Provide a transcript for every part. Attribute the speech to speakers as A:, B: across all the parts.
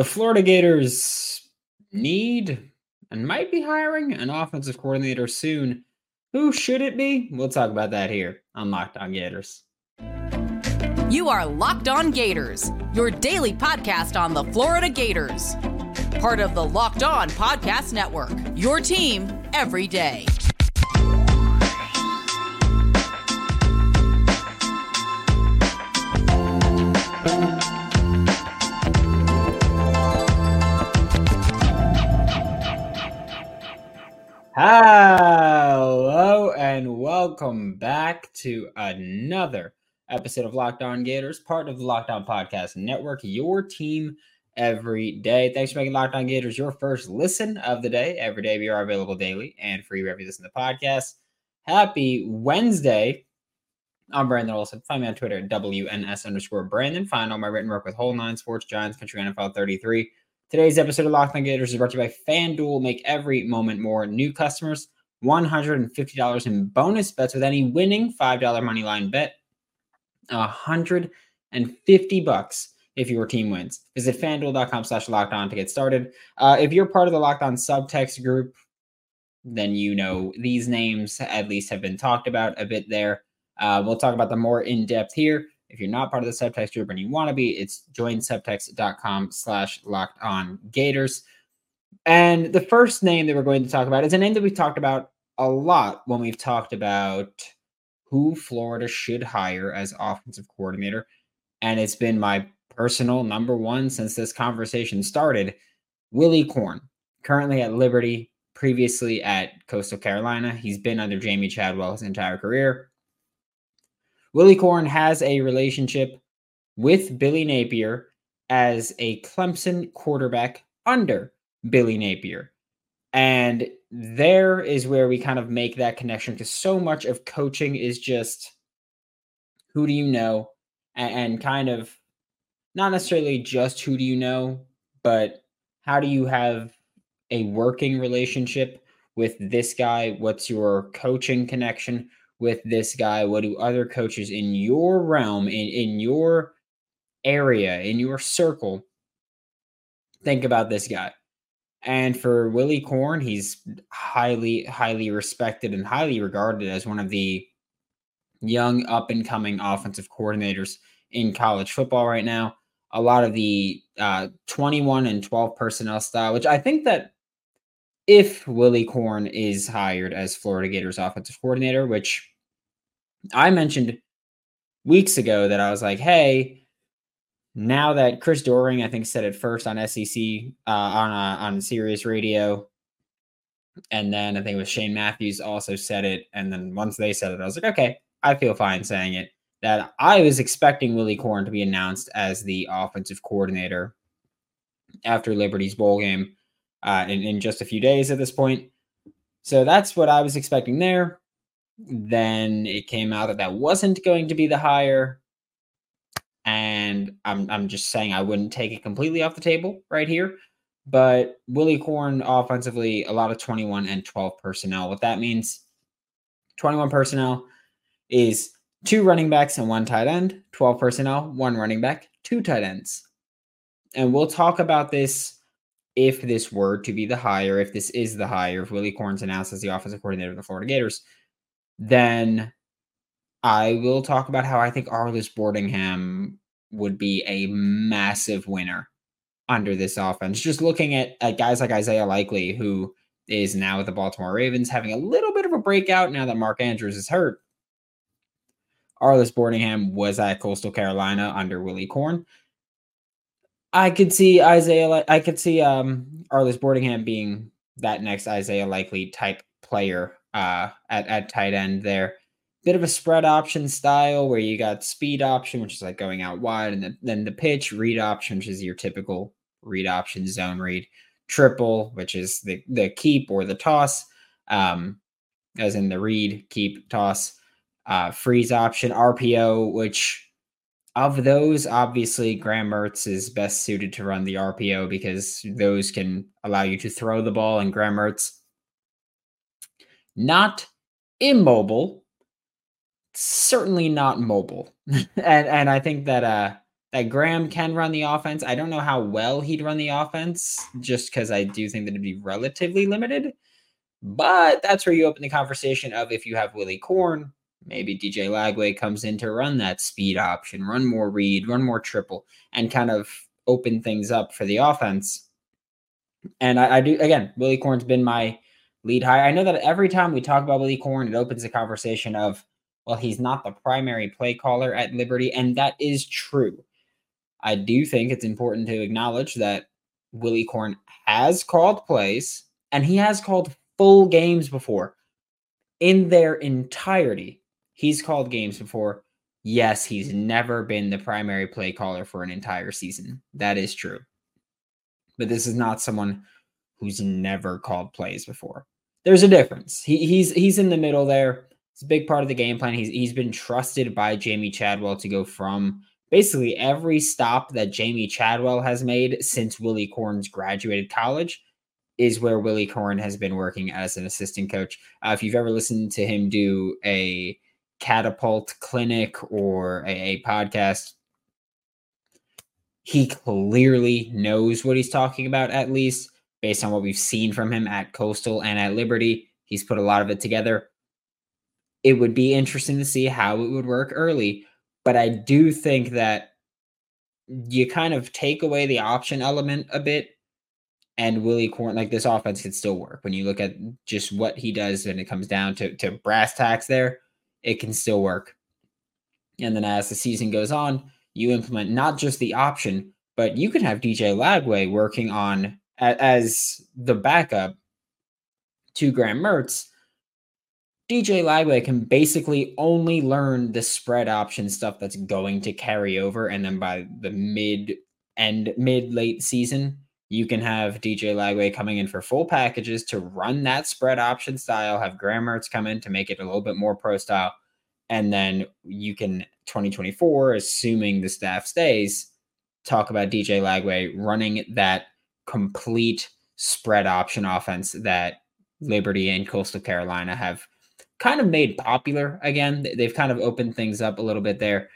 A: The Florida Gators need and might be hiring an offensive coordinator soon. Who should it be? We'll talk about that here on Locked On Gators.
B: You are Locked On Gators, your daily podcast on the Florida Gators. Part of the Locked On Podcast Network, your team every day.
A: Hello and welcome back to another episode of Locked On Gators, part of the Locked On Podcast Network, your team every day. Thanks for making Locked On Gators your first listen of the day. Every day we are available daily and free wherever you listen to the podcast. Happy Wednesday. I'm Brandon Olsen. Find me on Twitter at WNS underscore Brandon. Find all my written work with Whole Nine Sports, Giants, Country NFL 33 Today's episode of Locked On Gators is brought to you by FanDuel. Make every moment more. New customers, $150 in bonus bets with any winning $5 money line bet. 150 bucks if your team wins. Visit fanduel.com slash locked on to get started. Uh, if you're part of the Locked On subtext group, then you know these names at least have been talked about a bit there. Uh, we'll talk about them more in depth here. If you're not part of the subtext group and you want to be, it's joinsubtext.com slash locked on gators. And the first name that we're going to talk about is a name that we've talked about a lot when we've talked about who Florida should hire as offensive coordinator. And it's been my personal number one since this conversation started Willy Korn, currently at Liberty, previously at Coastal Carolina. He's been under Jamey Chadwell his entire career. Willy Korn has a relationship with Billy Napier as a Clemson quarterback under Billy Napier. And there is where we kind of make that connection because so much of coaching is just who do you know and, and, kind of not necessarily just who do you know, but how do you have a working relationship with this guy? What's your coaching connection? With this guy? What do other coaches in your realm, in, in your area, in your circle think about this guy? And for Willy Korn, he's highly, highly respected and highly regarded as one of the young up and coming offensive coordinators in college football right now. A lot of the uh, 21 and 12 personnel style, which I think that if Willy Korn is hired as Florida Gators offensive coordinator, which I mentioned weeks ago that I was like, hey, now that Chris Doering, I think, said it first on SEC uh, on uh, on Sirius Radio, and then I think it was Shane Matthews also said it, and then once they said it, I was like, okay, I feel fine saying it. That I was expecting Willy Korn to be announced as the offensive coordinator after Liberty's bowl game uh, in, in just a few days at this point. So that's what I was expecting there. Then it came out that that wasn't going to be the hire. And I'm, I'm just saying I wouldn't take it completely off the table right here. But Willy Korn offensively, a lot of 21 and 12 personnel. What that means 21 personnel is two running backs and one tight end, 12 personnel, one running back, two tight ends. And we'll talk about this if this were to be the hire, if this is the hire, if Willy Korn's announced as the offensive coordinator of the Florida Gators then I will talk about how I think Arlis Boardingham would be a massive winner under this offense. Just looking at, at guys like Isaiah Likely, who is now with the Baltimore Ravens, having a little bit of a breakout now that Mark Andrews is hurt. Arlis Boardingham was at Coastal Carolina under Willy Korn. I could see Isaiah. I could see um Arlis Boardingham being that next Isaiah Likely type player uh, at, at tight end there. Bit of a spread option style where you got speed option, which is like going out wide, and the, then the pitch read option, which is your typical read option zone read. Triple, which is the, the keep or the toss, um, as in the read, keep, toss. Uh, freeze option, RPO, which of those, obviously, Graham Mertz is best suited to run the RPO because those can allow you to throw the ball, and Graham Mertz not immobile, certainly not mobile. and and I think that uh that Graham can run the offense. I don't know how well he'd run the offense, just because I do think that it'd be relatively limited. But that's where you open the conversation of if you have Willy Korn, maybe DJ Lagway comes in to run that speed option, run more read, run more triple, and kind of open things up for the offense. And I, I do again, Willy Korn's been my lead high. I know that every time we talk about Willy Korn, it opens the conversation of, well, he's not the primary play caller at Liberty, and that is true. I do think it's important to acknowledge that Willy Korn has called plays and he has called full games before in their entirety. He's called games before. Yes, he's never been the primary play caller for an entire season. That is true. But this is not someone who's never called plays before. There's a difference. He, he's he's in the middle there. It's a big part of the game plan. He's he's been trusted by Jamey Chadwell to go from basically every stop that Jamey Chadwell has made since Willy Korn's graduated college is where Willy Korn has been working as an assistant coach. Uh, if you've ever listened to him do a catapult clinic or a, a podcast, he clearly knows what he's talking about, at least based on what we've seen from him at Coastal and at Liberty. He's put a lot of it together. It would be interesting to see how it would work early, but I do think that you kind of take away the option element a bit, and Willy Korn, like this offense could still work. When you look at just what he does when it comes down to, to brass tacks there, it can still work. And then as the season goes on, you implement not just the option, but you can have DJ Lagway working on as the backup to Graham Mertz DJ Lagway can basically only learn the spread option stuff that's going to carry over. And then by the mid and mid late season, you can have DJ Lagway coming in for full packages to run that spread option style, have Graham Mertz come in to make it a little bit more pro style. And then you can 2024, assuming the staff stays, talk about DJ Lagway running that complete spread option offense that Liberty and Coastal Carolina have kind of made popular again. They've kind of opened things up a little bit there.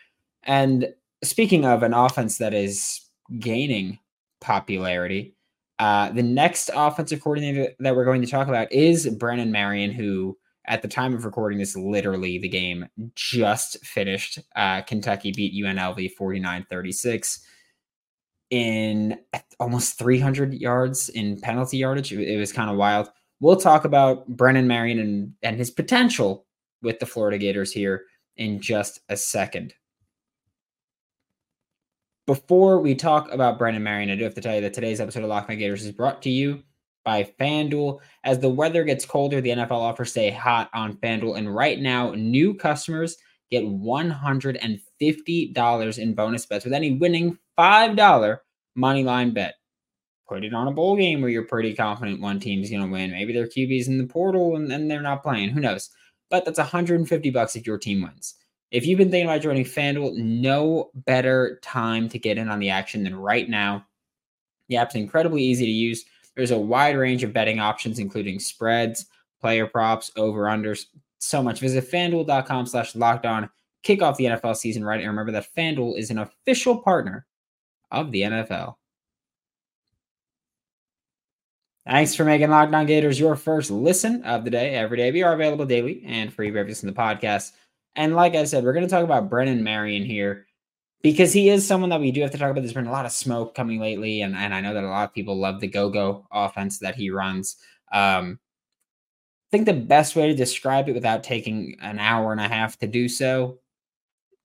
A: And speaking of an offense that is gaining popularity, uh, the next offensive coordinator that we're going to talk about is Brennan Marion, who at the time of recording this, literally the game just finished. Uh, Kentucky beat UNLV 49 36 in almost 300 yards in penalty yardage. It, it was kind of wild. We'll talk about Brennan Marion and, and his potential with the Florida Gators here in just a second. Before we talk about Brennan Marion, I do have to tell you that today's episode of Locked On Gators is brought to you by FanDuel. As the weather gets colder, the NFL offers stay hot on FanDuel. And right now, new customers get $150 in bonus bets with any winning $5 money line bet put it on a bowl game where you're pretty confident one team's going to win. Maybe their QB's in the portal and then they're not playing. Who knows? But that's 150 bucks if your team wins. If you've been thinking about joining FanDuel, no better time to get in on the action than right now. The app's incredibly easy to use. There's a wide range of betting options, including spreads, player props, over-unders, so much. Visit fanduel.com slash locked on. Kick off the NFL season right. And remember that FanDuel is an official partner of the NFL. Thanks for making Locked On Gators your first listen of the day every day. We are available daily and free for every single podcast. And like I said, we're going to talk about Brennan Marion here because he is someone that we do have to talk about. There's been a lot of smoke coming lately, and, and I know that a lot of people love the go go offense that he runs. Um, I think the best way to describe it without taking an hour and a half to do so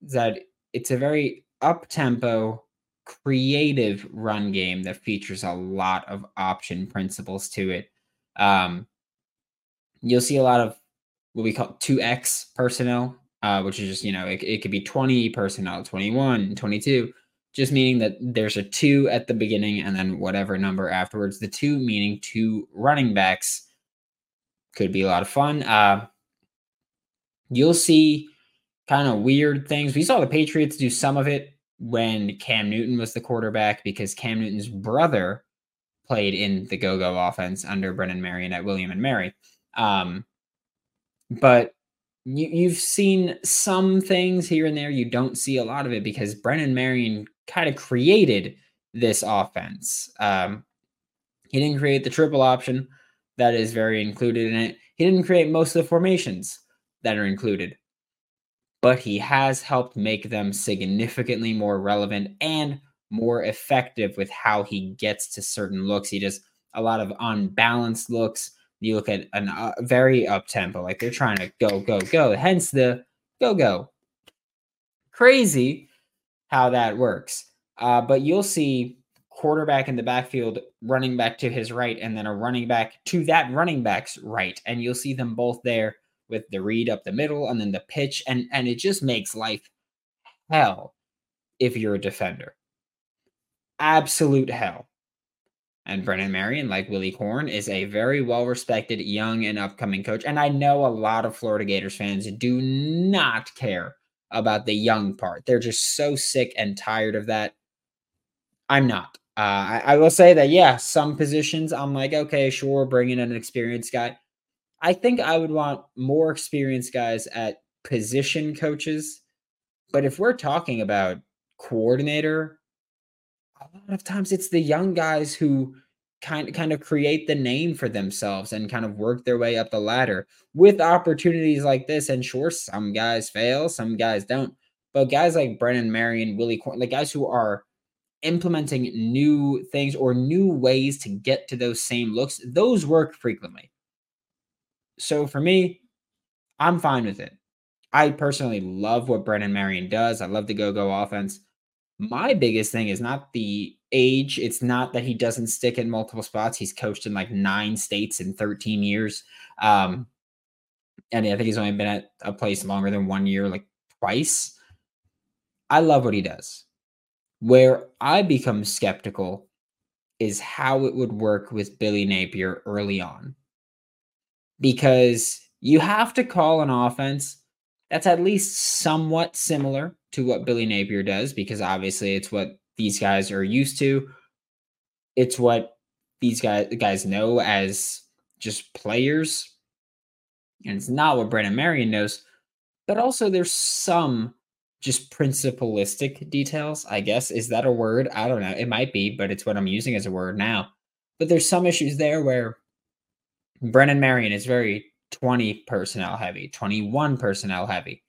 A: is that it's a very up tempo, creative run game that features a lot of option principles to it. Um, you'll see a lot of what we call 2x personnel, uh, which is just, you know, it, it could be 20 personnel, 21, 22, just meaning that there's a two at the beginning and then whatever number afterwards. The two meaning two running backs could be a lot of fun. Uh, you'll see kind of weird things. We saw the Patriots do some of it when Cam Newton was the quarterback because Cam Newton's brother played in the go-go offense under Brennan Marion at William and Mary. Um, but you, you've seen some things here and there. You don't see a lot of it because Brennan Marion kind of created this offense. Um, he didn't create the triple option that is very included in it. He didn't create most of the formations that are included, but he has helped make them significantly more relevant and more effective with how he gets to certain looks. He does a lot of unbalanced looks. You look at a uh, very up tempo, like they're trying to go, go, go. Hence the go, go. Crazy how that works. Uh, but you'll see quarterback in the backfield, running back to his right, and then a running back to that running back's right. And you'll see them both there with the read up the middle and then the pitch. And, and it just makes life hell if you're a defender. Absolute hell. And Brennan Marion, like Willy Korn, is a very well respected young and upcoming coach. And I know a lot of Florida Gators fans do not care about the young part. They're just so sick and tired of that. I'm not. Uh, I, I, will say that, yeah, some positions I'm like, okay, sure, bring in an experienced guy. I think I would want more experienced guys at position coaches. But if we're talking about coordinator, a lot of times it's the young guys who kind kind of create the name for themselves and kind of work their way up the ladder with opportunities like this. And sure, some guys fail, some guys don't. But guys like Brennan Marion, Willy Korn, the guys who are implementing new things or new ways to get to those same looks, those work frequently. So for me, I'm fine with it. I personally love what Brennan Marion does. I love the go go offense. My biggest thing is not the age. It's not that he doesn't stick in multiple spots. He's coached in like nine states in 13 years. Um, and I think he's only been at a place longer than one year, like twice. I love what he does. Where I become skeptical is how it would work with Billy Napier early on. Because you have to call an offense that's at least somewhat similar to what Billy Napier does, because obviously it's what these guys are used to. It's what these guys guys know as just players. And it's not what Brennan Marion knows. But also there's some just principalistic details, I guess. Is that a word? I don't know. It might be, but it's what I'm using as a word now. But there's some issues there where Brennan Marion is very 20 personnel heavy, 21 personnel heavy.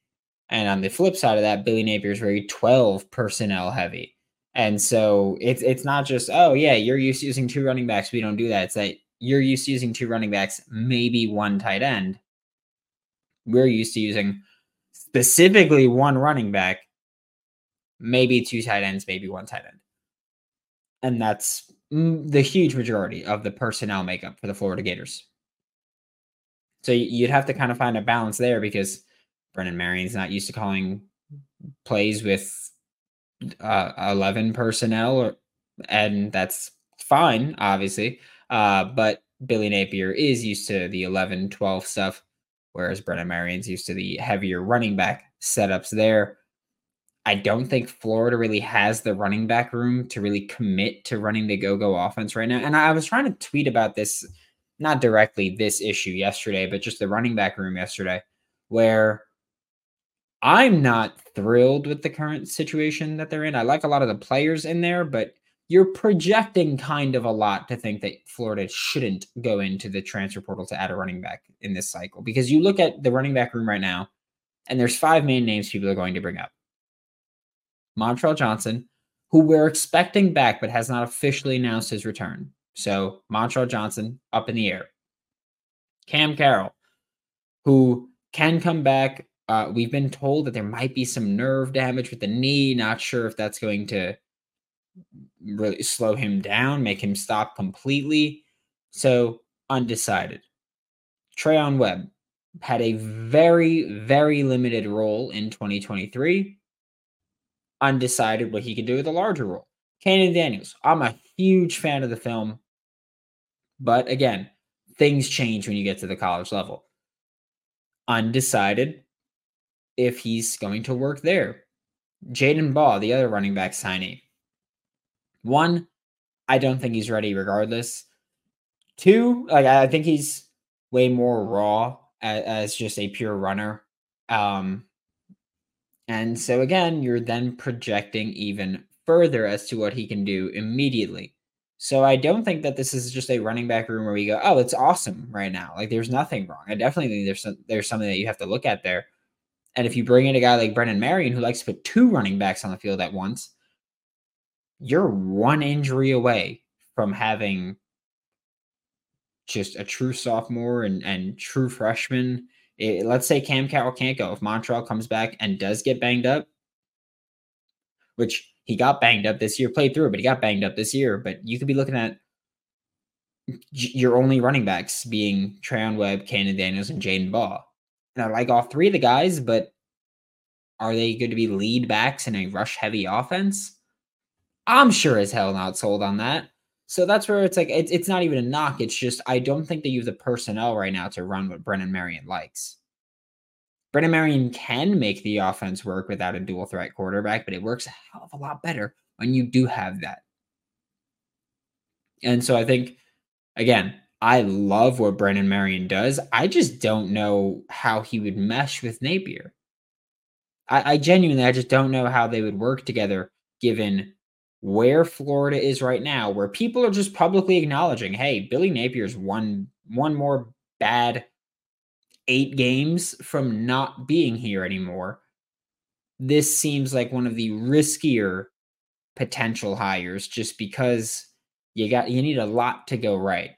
A: And on the flip side of that, Billy Napier is very 12 personnel heavy. And so it's it's not just, oh yeah, you're used to using two running backs. We don't do that. It's that you're used to using two running backs, maybe one tight end. We're used to using specifically one running back, maybe two tight ends, maybe one tight end. And that's mm, the huge majority of the personnel makeup for the Florida Gators. So you'd have to kind of find a balance there because Brennan Marion's not used to calling plays with uh, 11 personnel, and that's fine, obviously. Uh, but Billy Napier is used to the 11, 12 stuff whereas Brennan Marion's used to the heavier running back setups there. I don't think Florida really has the running back room to really commit to running the go go offense right now. And I was trying to tweet about this, not directly this issue yesterday, but just the running back room yesterday, where I'm not thrilled with the current situation that they're in. I like a lot of the players in there, but you're projecting kind of a lot to think that Florida shouldn't go into the transfer portal to add a running back in this cycle because you look at the running back room right now, and there's five main names people are going to bring up. Montrell Johnson, who we're expecting back but has not officially announced his return. So Montrell Johnson up in the air. Cam Carroll, who can come back. Uh, we've been told that there might be some nerve damage with the knee. Not sure if that's going to really slow him down, make him stop completely. So undecided. Treyaun Webb had a very, very limited role in 2023. Undecided what he could do with a larger role. Kanan Daniels. I'm a huge fan of the film. But again, things change when you get to the college level. Undecided if he's going to work there. Jadan Baugh, the other running back signee. One, I don't think he's ready regardless. Two, like I think he's way more raw as, as just a pure runner. Um, and so again, you're then projecting even further as to what he can do immediately. So I don't think that this is just a running back room where we go, oh, it's awesome right now. Like there's nothing wrong. I definitely think there's some, there's something that you have to look at there. And if you bring in a guy like Brennan Marion who likes to put two running backs on the field at once, you're one injury away from having just a true sophomore and, and true freshman. It, let's say Cam Carroll can't go. If Montrell comes back and does get banged up, which he got banged up this year, played through, but he got banged up this year. But you could be looking at your only running backs being Treyaun Webb, Kanan Daniels, and Jadan Baugh. And I like all three of the guys, but are they going to be lead backs in a rush heavy offense? I'm sure as hell not sold on that. So that's where it's like it's it's not even a knock. It's just I don't think you have the personnel right now to run what Brennan Marion likes. Brennan Marion can make the offense work without a dual threat quarterback, but it works a hell of a lot better when you do have that. And so I think, again, I love what Brennan Marion does. I just don't know how he would mesh with Napier. I, I genuinely, I just don't know how they would work together given where Florida is right now, where people are just publicly acknowledging, hey, Billy Napier's one one more bad eight games from not being here anymore, this seems like one of the riskier potential hires just because you got you need a lot to go right.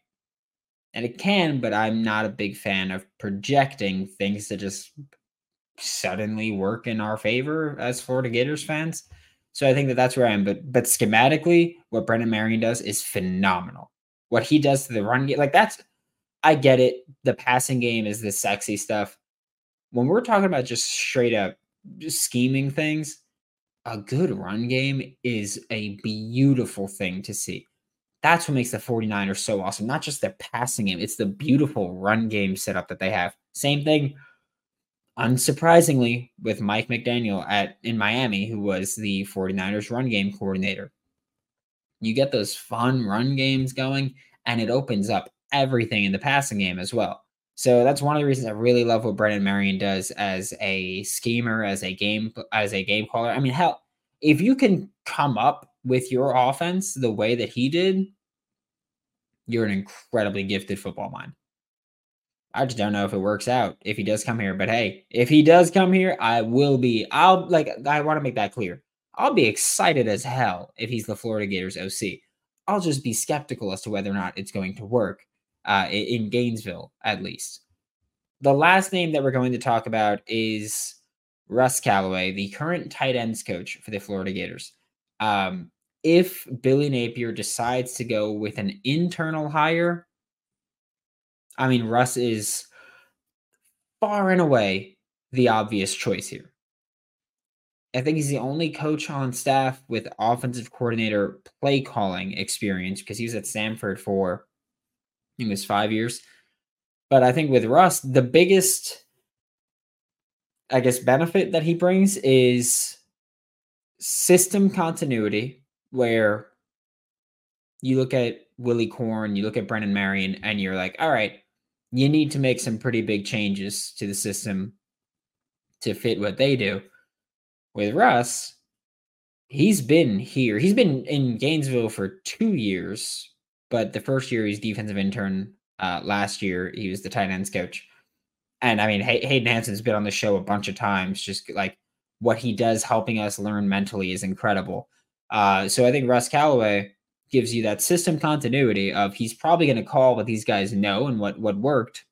A: And it can, but I'm not a big fan of projecting things that just suddenly work in our favor as Florida Gators fans. So I think that that's where I am. But but schematically, what Brennan Marion does is phenomenal. What he does to the run game, like that's I get it. The passing game is the sexy stuff. When we're talking about just straight up just scheming things, a good run game is a beautiful thing to see. That's what makes the 49ers so awesome. Not just their passing game, it's the beautiful run game setup that they have. Same thing, unsurprisingly, with Mike McDaniel at in Miami, who was the 49ers run game coordinator. You get those fun run games going, and it opens up everything in the passing game as well. So that's one of the reasons I really love what Brennan Marion does as a schemer, as a game as a game caller. I mean, hell, if you can come up with your offense the way that he did, you're an incredibly gifted football mind. I just don't know if it works out if he does come here. But hey, if he does come here, I will be. I'll like. I want to make that clear. I'll be excited as hell if he's the Florida Gators OC. I'll just be skeptical as to whether or not it's going to work uh, in Gainesville, at least. The last name that we're going to talk about is Russ Callaway, the current tight ends coach for the Florida Gators. Um, if Billy Napier decides to go with an internal hire, I mean, Russ is far and away the obvious choice here. I think he's the only coach on staff with offensive coordinator play calling experience because he was at Stanford for it was five years. But I think with Russ, the biggest, I guess, benefit that he brings is system continuity, where you look at Willy Korn, you look at Brennan Marion, and you're like, all right, you need to make some pretty big changes to the system to fit what they do. With Russ, he's been here. He's been in Gainesville for two years, but the first year he's defensive intern. Uh, last year he was the tight ends coach, and I mean Hay- Hayden Hansen's been on the show a bunch of times. Just like what he does, helping us learn mentally is incredible. Uh, so I think Russ Callaway gives you that system continuity of he's probably going to call what these guys know and what what worked,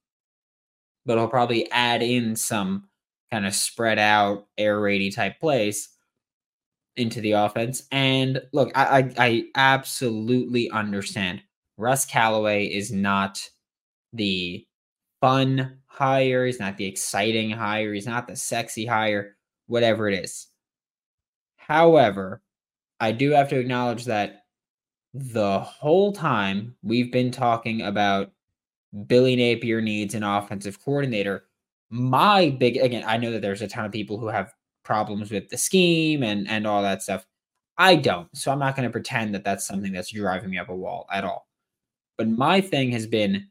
A: but he'll probably add in some kind of spread out air raidy type plays into the offense. And look, I, I, I absolutely understand Russ Callaway is not the fun hire. He's not the exciting hire. He's not the sexy hire, whatever it is. However, I do have to acknowledge that the whole time we've been talking about Billy Napier needs an offensive coordinator. My big again, I know that there's a ton of people who have problems with the scheme and and all that stuff. I don't. So I'm not going to pretend that that's something that's driving me up a wall at all. But my thing has been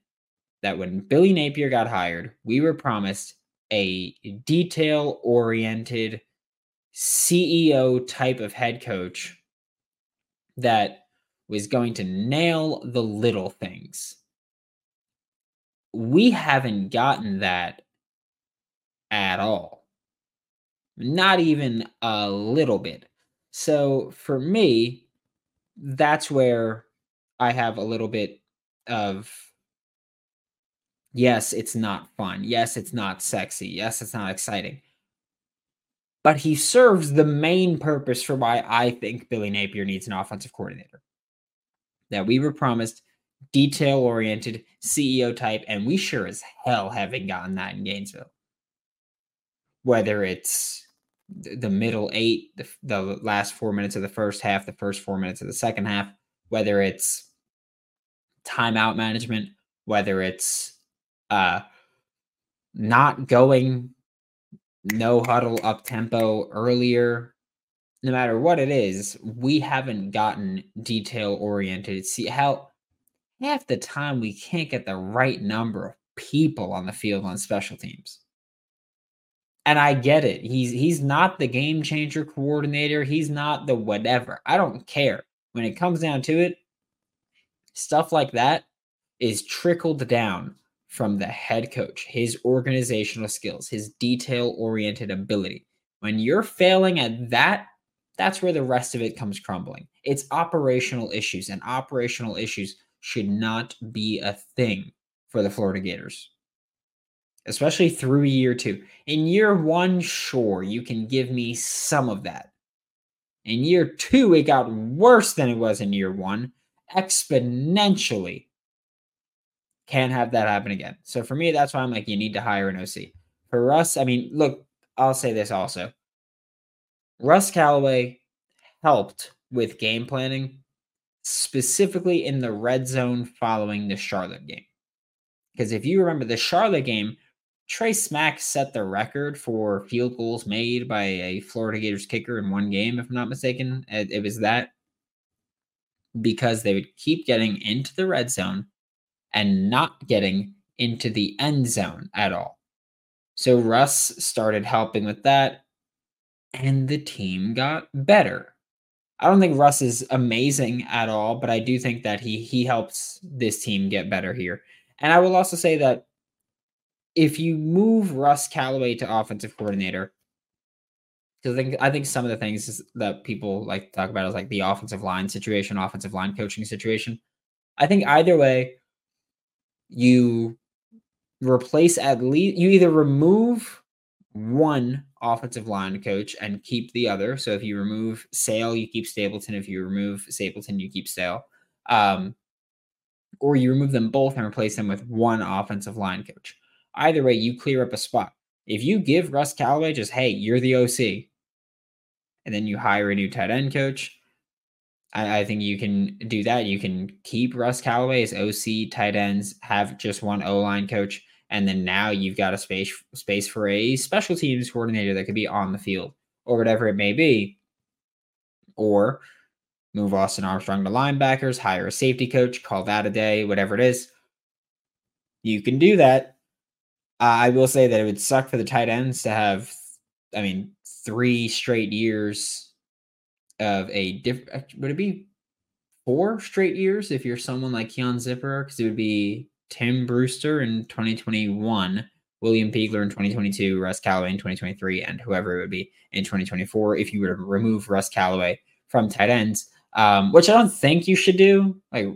A: that when Billy Napier got hired, we were promised a detail oriented CEO type of head coach that was going to nail the little things. We haven't gotten that at all. Not even a little bit. So for me, that's where I have a little bit of yes, it's not fun. Yes, it's not sexy. Yes, it's not exciting. But he serves the main purpose for why I think Billy Napier needs an offensive coordinator. That we were promised detail oriented CEO type, and we sure as hell haven't gotten that in Gainesville. Whether it's the middle eight, the, the last four minutes of the first half, the first four minutes of the second half, whether it's timeout management, whether it's uh, not going no huddle up tempo earlier, no matter what it is, we haven't gotten detail oriented. See how half the time we can't get the right number of people on the field on special teams. And I get it. He's he's not the game changer coordinator. He's not the whatever. I don't care. When it comes down to it, stuff like that is trickled down from the head coach, his organizational skills, his detail oriented ability. When you're failing at that, that's where the rest of it comes crumbling. It's operational issues, and operational issues should not be a thing for the Florida Gators, especially through year two. In year one, sure, you can give me some of that. In year two, it got worse than it was in year one, exponentially can't have that happen again. So for me, that's why I'm like, you need to hire an OC. For Russ, I mean, look, I'll say this also. Russ Callaway helped with game planning, specifically in the red zone following the Charlotte game. Because if you remember the Charlotte game, Trey Smack set the record for field goals made by a Florida Gators kicker in one game, if I'm not mistaken. It, was that because they would keep getting into the red zone and not getting into the end zone at all. So Russ started helping with that, and the team got better. I don't think Russ is amazing at all, but I do think that he he helps this team get better here. And I will also say that if you move Russ Callaway to offensive coordinator, because I think I think some of the things that people like to talk about is like the offensive line situation, offensive line coaching situation. I think either way, you replace at least you either remove one offensive line coach and keep the other. So if you remove Sale, you keep Stapleton. If you remove Stapleton, you keep Sale. Um, or you remove them both and replace them with one offensive line coach. Either way, you clear up a spot. If you give Russ Callaway just, hey, you're the OC, and then you hire a new tight end coach, I, I, think you can do that. You can keep Russ Callaway as OC tight ends, have just one O line coach, and then now you've got a space space for a special teams coordinator that could be on the field or whatever it may be. Or move Austin Armstrong to linebackers, hire a safety coach, call that a day, whatever it is. You can do that. Uh, I will say that it would suck for the tight ends to have, I mean, three straight years of a different would it be four straight years if you're someone like Keon Zipperer? Because it would be Tim Brewster in 2021, William Peagler in 2022, Russ Callaway in 2023, and whoever it would be in 2024 if you were to remove Russ Callaway from tight ends, um, which I don't think you should do. Like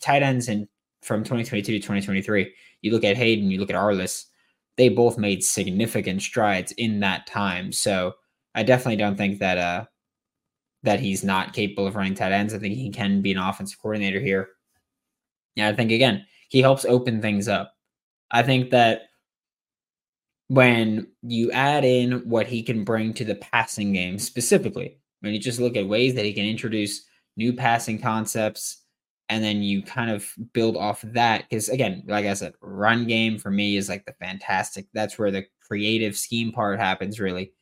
A: tight ends in from 2022 to 2023, you look at Hayden, you look at Arlis, they both made significant strides in that time. So I definitely don't think that uh, that he's not capable of running tight ends. I think he can be an offensive coordinator here. Yeah, I think again, he helps open things up. I think that when you add in what he can bring to the passing game specifically, when you just look at ways that he can introduce new passing concepts, and then you kind of build off of that. Because again, like I said, run game for me is like the fantastic. That's where the creative scheme part happens, really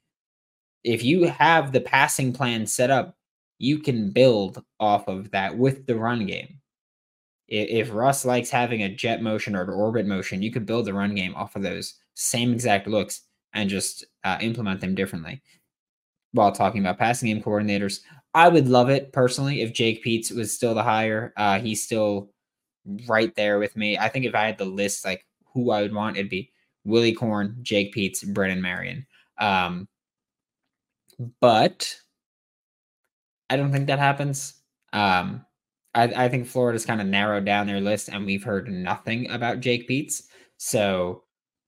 A: if you have the passing plan set up, you can build off of that with the run game. If Russ likes having a jet motion or an orbit motion, you could build the run game off of those same exact looks and just uh, implement them differently. While talking about passing game coordinators, I would love it personally if Jake Peetz was still the hire. Uh, he's still right there with me. I think if I had the list like who I would want, it'd be Willy Korn, Jake Peetz, Brennan Marion. Um, but I don't think that happens. Um, I, I think Florida's kind of narrowed down their list, and we've heard nothing about Jake Peetz. So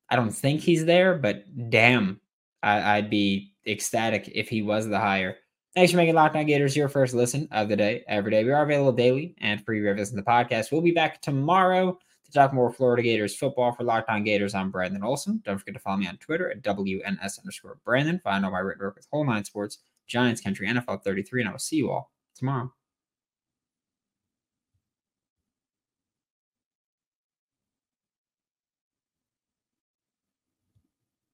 A: I don't think he's there, but damn, I, would be ecstatic if he was the hire. Thanks for making Locked On Gators your first listen of the day every day. We are available daily and free reviews in the podcast. We'll be back tomorrow to talk more Florida Gators football for Locked On Gators. I'm Brandon Olsen. Don't forget to follow me on Twitter at WNS underscore Brandon. Find all my written work with Whole Nine Sports, Giants Country, NFL 33, and I will see you all tomorrow.